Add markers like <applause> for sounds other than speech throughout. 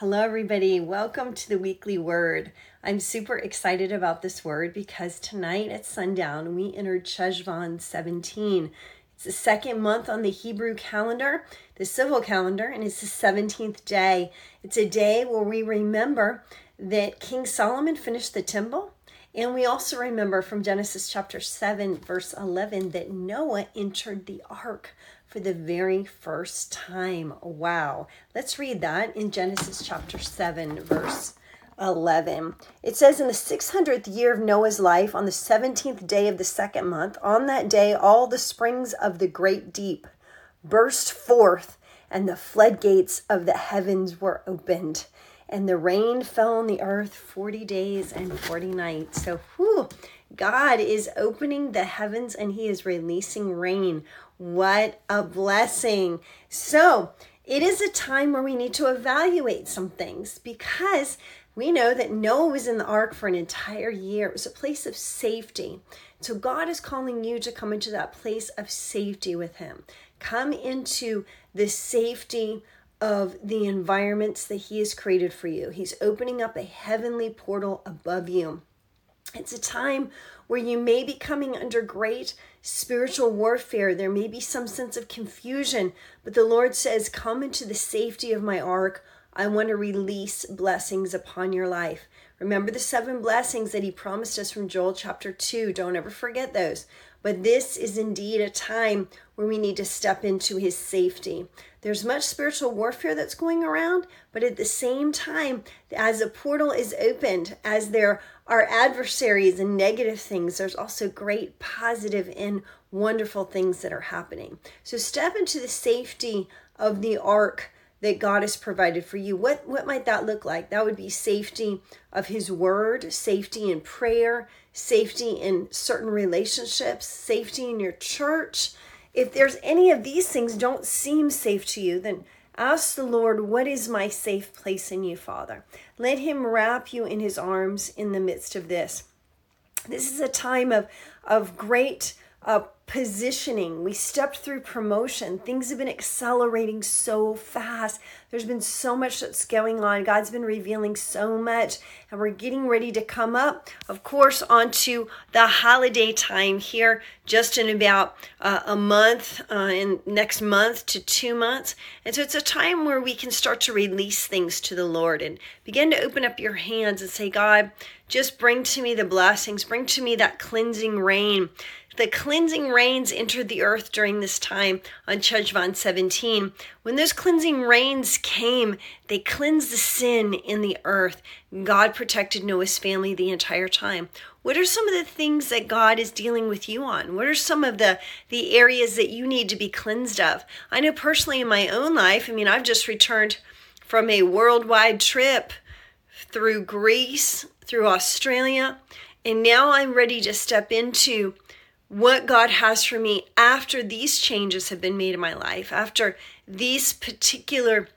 Hello, everybody. Welcome to the weekly word. I'm super excited about this word because tonight at sundown we entered Cheshvan 17. It's the second month on the Hebrew calendar, the civil calendar, and it's the 17th day. It's a day where we remember that King Solomon finished the temple. And we also remember from Genesis chapter 7, verse 11, that Noah entered the ark for the very first time. Wow. Let's read that in Genesis chapter 7, verse 11. It says, In the 600th year of Noah's life, on the 17th day of the second month, on that day, all the springs of the great deep burst forth, and the floodgates of the heavens were opened. And the rain fell on the earth 40 days and 40 nights. So, whew, God is opening the heavens and He is releasing rain. What a blessing. So, it is a time where we need to evaluate some things because we know that Noah was in the ark for an entire year. It was a place of safety. So, God is calling you to come into that place of safety with Him. Come into the safety of the environments that He has created for you. He's opening up a heavenly portal above you. It's a time where you may be coming under great spiritual warfare. There may be some sense of confusion, but the Lord says, Come into the safety of my ark. I want to release blessings upon your life. Remember the seven blessings that He promised us from Joel chapter 2. Don't ever forget those. But this is indeed a time where we need to step into His safety. There's much spiritual warfare that's going around, but at the same time, as a portal is opened, as there are adversaries and negative things, there's also great positive and wonderful things that are happening. So step into the safety of the ark that God has provided for you. What what might that look like? That would be safety of his word, safety in prayer, safety in certain relationships, safety in your church. If there's any of these things don't seem safe to you, then Ask the Lord, What is my safe place in you, Father? Let Him wrap you in His arms in the midst of this. This is a time of, of great uh, positioning. We stepped through promotion. Things have been accelerating so fast. There's been so much that's going on. God's been revealing so much, and we're getting ready to come up, of course, onto the holiday time here, just in about uh, a month, uh, in next month to two months. And so it's a time where we can start to release things to the Lord and begin to open up your hands and say, God, just bring to me the blessings, bring to me that cleansing rain the cleansing rains entered the earth during this time on Cheshvan 17. When those cleansing rains came, they cleansed the sin in the earth. God protected Noah's family the entire time. What are some of the things that God is dealing with you on? What are some of the, the areas that you need to be cleansed of? I know personally in my own life, I mean, I've just returned from a worldwide trip through Greece, through Australia, and now I'm ready to step into what God has for me after these changes have been made in my life, after these particular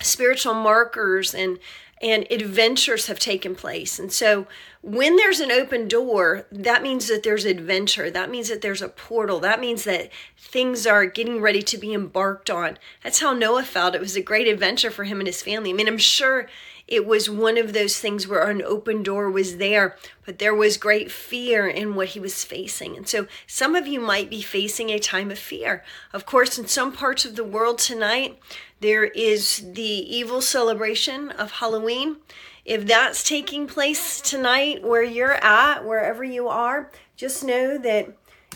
spiritual markers and and adventures have taken place. And so when there's an open door, that means that there's adventure. That means that there's a portal. That means that things are getting ready to be embarked on. That's how Noah felt. It was a great adventure for him and his family. I mean, I'm sure it was one of those things where an open door was there, but there was great fear in what he was facing. And so some of you might be facing a time of fear. Of course, in some parts of the world tonight, there is the evil celebration of Halloween. If that's taking place tonight where you're at, wherever you are, just know that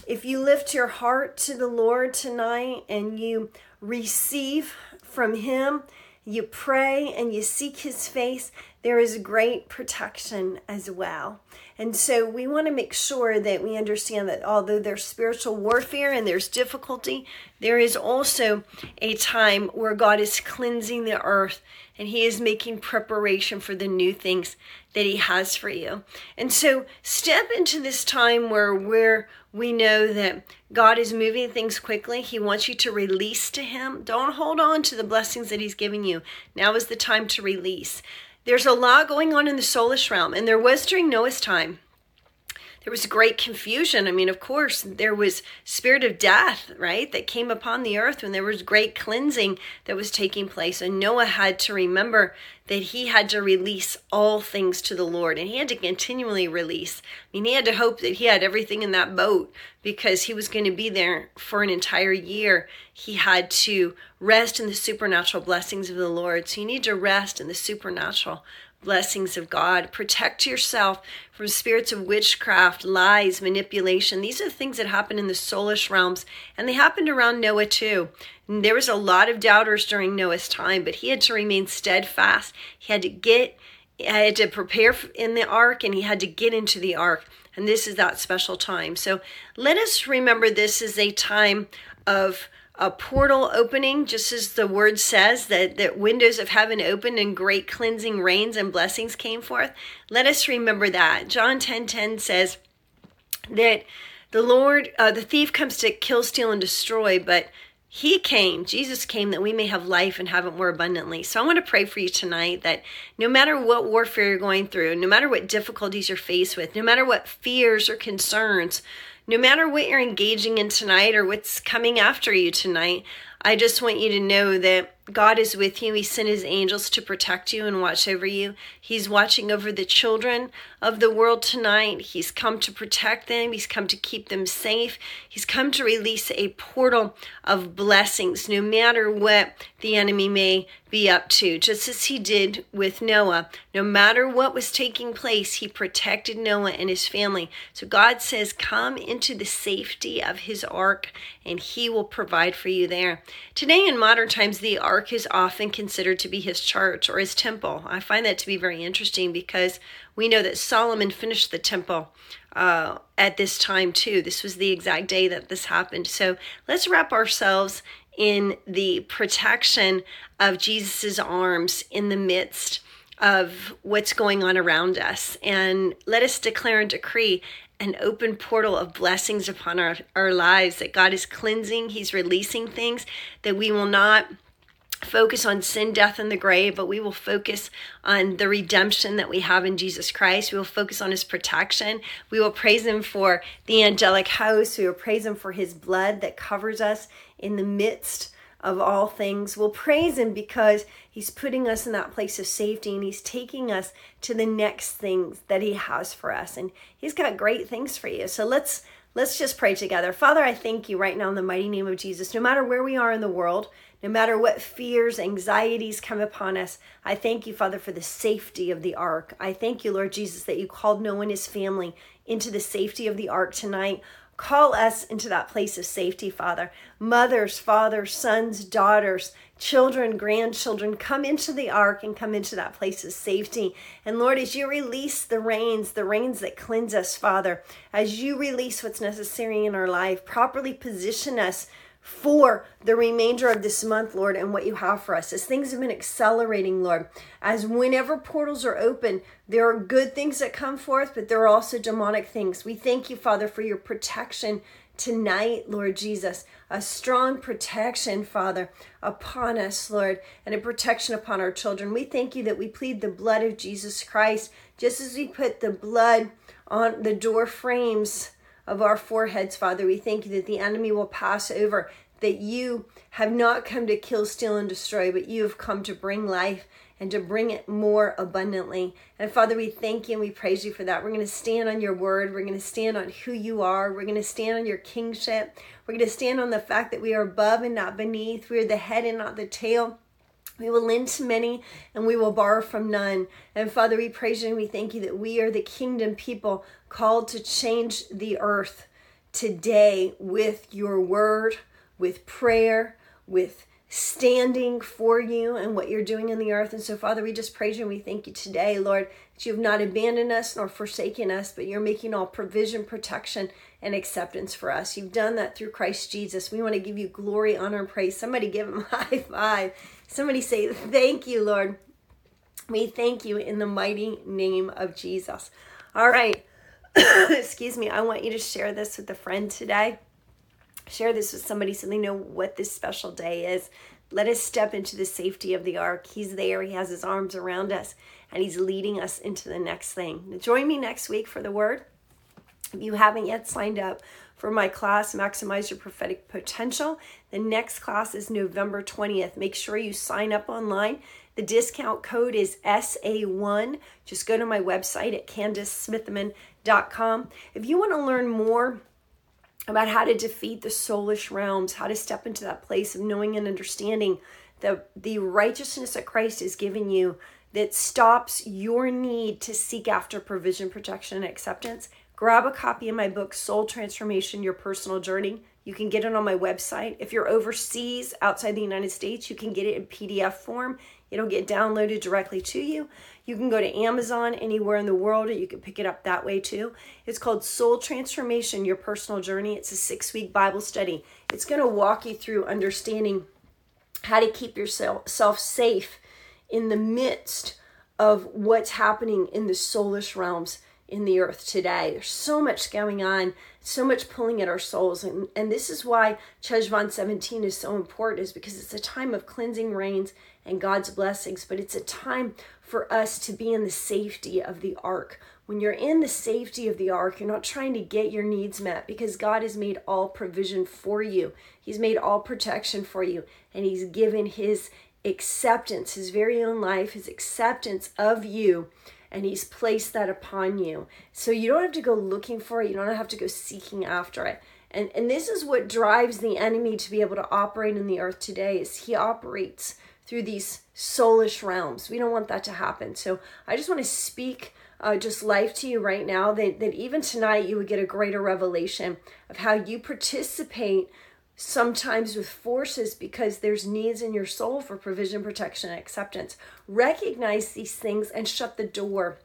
if you lift your heart to the Lord tonight and you receive from Him, you pray and you seek his face, there is great protection as well. And so we want to make sure that we understand that although there's spiritual warfare and there's difficulty, there is also a time where God is cleansing the earth and he is making preparation for the new things that he has for you. And so step into this time where we're we know that God is moving things quickly. He wants you to release to Him. Don't hold on to the blessings that He's giving you. Now is the time to release. There's a lot going on in the soulish realm, and there was during Noah's time. There was great confusion. I mean, of course, there was spirit of death, right, that came upon the earth when there was great cleansing that was taking place. And Noah had to remember that he had to release all things to the Lord and he had to continually release. I mean, he had to hope that he had everything in that boat because he was going to be there for an entire year. He had to rest in the supernatural blessings of the Lord. So you need to rest in the supernatural blessings of God. Protect yourself from spirits of witchcraft, lies, manipulation. These are things that happen in the soulish realms, and they happened around Noah too. And there was a lot of doubters during Noah's time, but he had to remain steadfast. He had to get, he had to prepare in the ark, and he had to get into the ark. And this is that special time. So let us remember this is a time of a portal opening, just as the word says that, that windows of heaven opened and great cleansing rains and blessings came forth. Let us remember that. John 10 10 says that the Lord, uh, the thief comes to kill, steal, and destroy, but he came, Jesus came that we may have life and have it more abundantly. So I want to pray for you tonight that no matter what warfare you're going through, no matter what difficulties you're faced with, no matter what fears or concerns, no matter what you're engaging in tonight or what's coming after you tonight, I just want you to know that God is with you. He sent his angels to protect you and watch over you. He's watching over the children of the world tonight. He's come to protect them. He's come to keep them safe. He's come to release a portal of blessings, no matter what the enemy may be up to, just as he did with Noah. No matter what was taking place, he protected Noah and his family. So God says, Come into the safety of his ark, and he will provide for you there. Today, in modern times, the ark is often considered to be his church or his temple. I find that to be very interesting because we know that Solomon finished the temple uh, at this time too. This was the exact day that this happened. So let's wrap ourselves in the protection of Jesus's arms in the midst of what's going on around us. And let us declare and decree an open portal of blessings upon our, our lives that God is cleansing, He's releasing things that we will not focus on sin, death, and the grave, but we will focus on the redemption that we have in Jesus Christ. We will focus on his protection. We will praise him for the angelic host. We will praise him for his blood that covers us in the midst of all things. We'll praise him because he's putting us in that place of safety and he's taking us to the next things that he has for us. And he's got great things for you. So let's let's just pray together. Father, I thank you right now in the mighty name of Jesus. No matter where we are in the world, no matter what fears, anxieties come upon us, I thank you, Father, for the safety of the ark. I thank you, Lord Jesus, that you called Noah and his family into the safety of the ark tonight. Call us into that place of safety, Father. Mothers, fathers, sons, daughters, children, grandchildren, come into the ark and come into that place of safety. And Lord, as you release the rains, the rains that cleanse us, Father, as you release what's necessary in our life, properly position us for the remainder of this month, Lord, and what you have for us. As things have been accelerating, Lord, as whenever portals are open, there are good things that come forth, but there are also demonic things. We thank you, Father, for your protection tonight, Lord Jesus. A strong protection, Father, upon us, Lord, and a protection upon our children. We thank you that we plead the blood of Jesus Christ, just as we put the blood on the door frames of our foreheads, Father. We thank you that the enemy will pass over, that you have not come to kill, steal, and destroy, but you have come to bring life and to bring it more abundantly. And Father, we thank you and we praise you for that. We're going to stand on your word. We're going to stand on who you are. We're going to stand on your kingship. We're going to stand on the fact that we are above and not beneath. We are the head and not the tail. We will lend to many and we will borrow from none. And Father, we praise you and we thank you that we are the kingdom people called to change the earth today with your word, with prayer, with standing for you and what you're doing in the earth. And so, Father, we just praise you and we thank you today, Lord, that you have not abandoned us nor forsaken us, but you're making all provision, protection, and acceptance for us. You've done that through Christ Jesus. We want to give you glory, honor, and praise. Somebody give him <laughs> a high five. Somebody say, Thank you, Lord. We thank you in the mighty name of Jesus. All right. <coughs> Excuse me. I want you to share this with a friend today. Share this with somebody so they know what this special day is. Let us step into the safety of the ark. He's there, He has His arms around us, and He's leading us into the next thing. Join me next week for the word. If you haven't yet signed up for my class, Maximize Your Prophetic Potential, the next class is November 20th. Make sure you sign up online. The discount code is SA1. Just go to my website at CandiceSmithyman.com. If you want to learn more about how to defeat the soulish realms, how to step into that place of knowing and understanding the, the righteousness that Christ has given you that stops your need to seek after provision, protection, and acceptance, grab a copy of my book, Soul Transformation Your Personal Journey. You can get it on my website. If you're overseas outside the United States, you can get it in PDF form. It'll get downloaded directly to you. You can go to Amazon anywhere in the world, or you can pick it up that way too. It's called Soul Transformation Your Personal Journey. It's a six week Bible study. It's going to walk you through understanding how to keep yourself safe in the midst of what's happening in the soulish realms in the earth today. There's so much going on, so much pulling at our souls. And, and this is why Cheshvan 17 is so important, is because it's a time of cleansing rains and God's blessings, but it's a time for us to be in the safety of the ark. When you're in the safety of the ark, you're not trying to get your needs met because God has made all provision for you. He's made all protection for you, and He's given His acceptance, His very own life, His acceptance of you and he's placed that upon you. So you don't have to go looking for it, you don't have to go seeking after it. And and this is what drives the enemy to be able to operate in the earth today is he operates through these soulish realms. We don't want that to happen. So I just want to speak uh, just life to you right now that, that even tonight you would get a greater revelation of how you participate sometimes with forces because there's needs in your soul for provision, protection, and acceptance. Recognize these things and shut the door.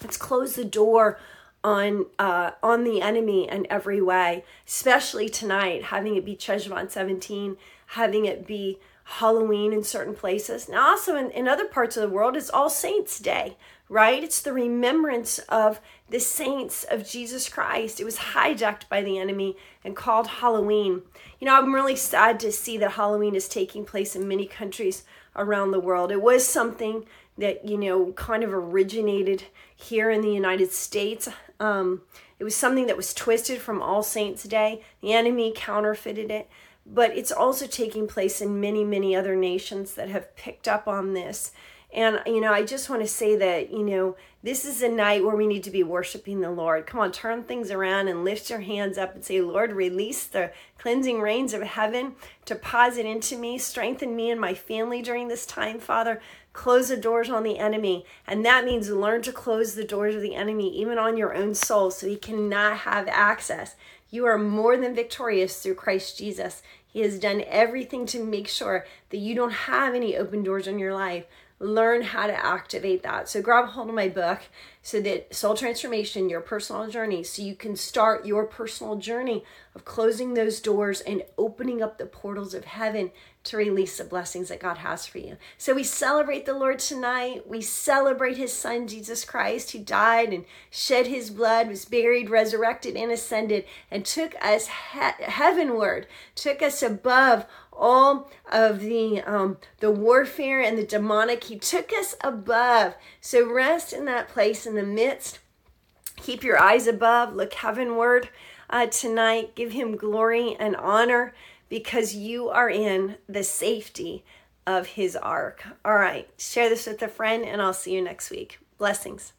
Let's close the door on uh, on the enemy in every way, especially tonight, having it be Cheshvan 17, having it be Halloween in certain places. Now, also in, in other parts of the world, it's All Saints' Day, right? It's the remembrance of the saints of Jesus Christ. It was hijacked by the enemy and called Halloween. You know, I'm really sad to see that Halloween is taking place in many countries around the world. It was something that, you know, kind of originated here in the United States. Um, it was something that was twisted from All Saints' Day. The enemy counterfeited it but it's also taking place in many, many other nations that have picked up on this. And, you know, I just want to say that, you know, this is a night where we need to be worshiping the Lord. Come on, turn things around and lift your hands up and say, Lord, release the cleansing rains of heaven, deposit into me, strengthen me and my family during this time, Father. Close the doors on the enemy. And that means learn to close the doors of the enemy, even on your own soul, so he cannot have access. You are more than victorious through Christ Jesus. He has done everything to make sure that you don't have any open doors in your life. Learn how to activate that. So grab hold of my book so that soul transformation, your personal journey, so you can start your personal journey of closing those doors and opening up the portals of heaven to release the blessings that God has for you. So we celebrate the Lord tonight. We celebrate his son, Jesus Christ, who died and shed his blood, was buried, resurrected, and ascended, and took us he- heavenward, took us above all of the um, the warfare and the demonic. He took us above. So rest in that place in the midst. Keep your eyes above. Look heavenward uh, tonight. Give him glory and honor because you are in the safety of his ark. All right, share this with a friend, and I'll see you next week. Blessings.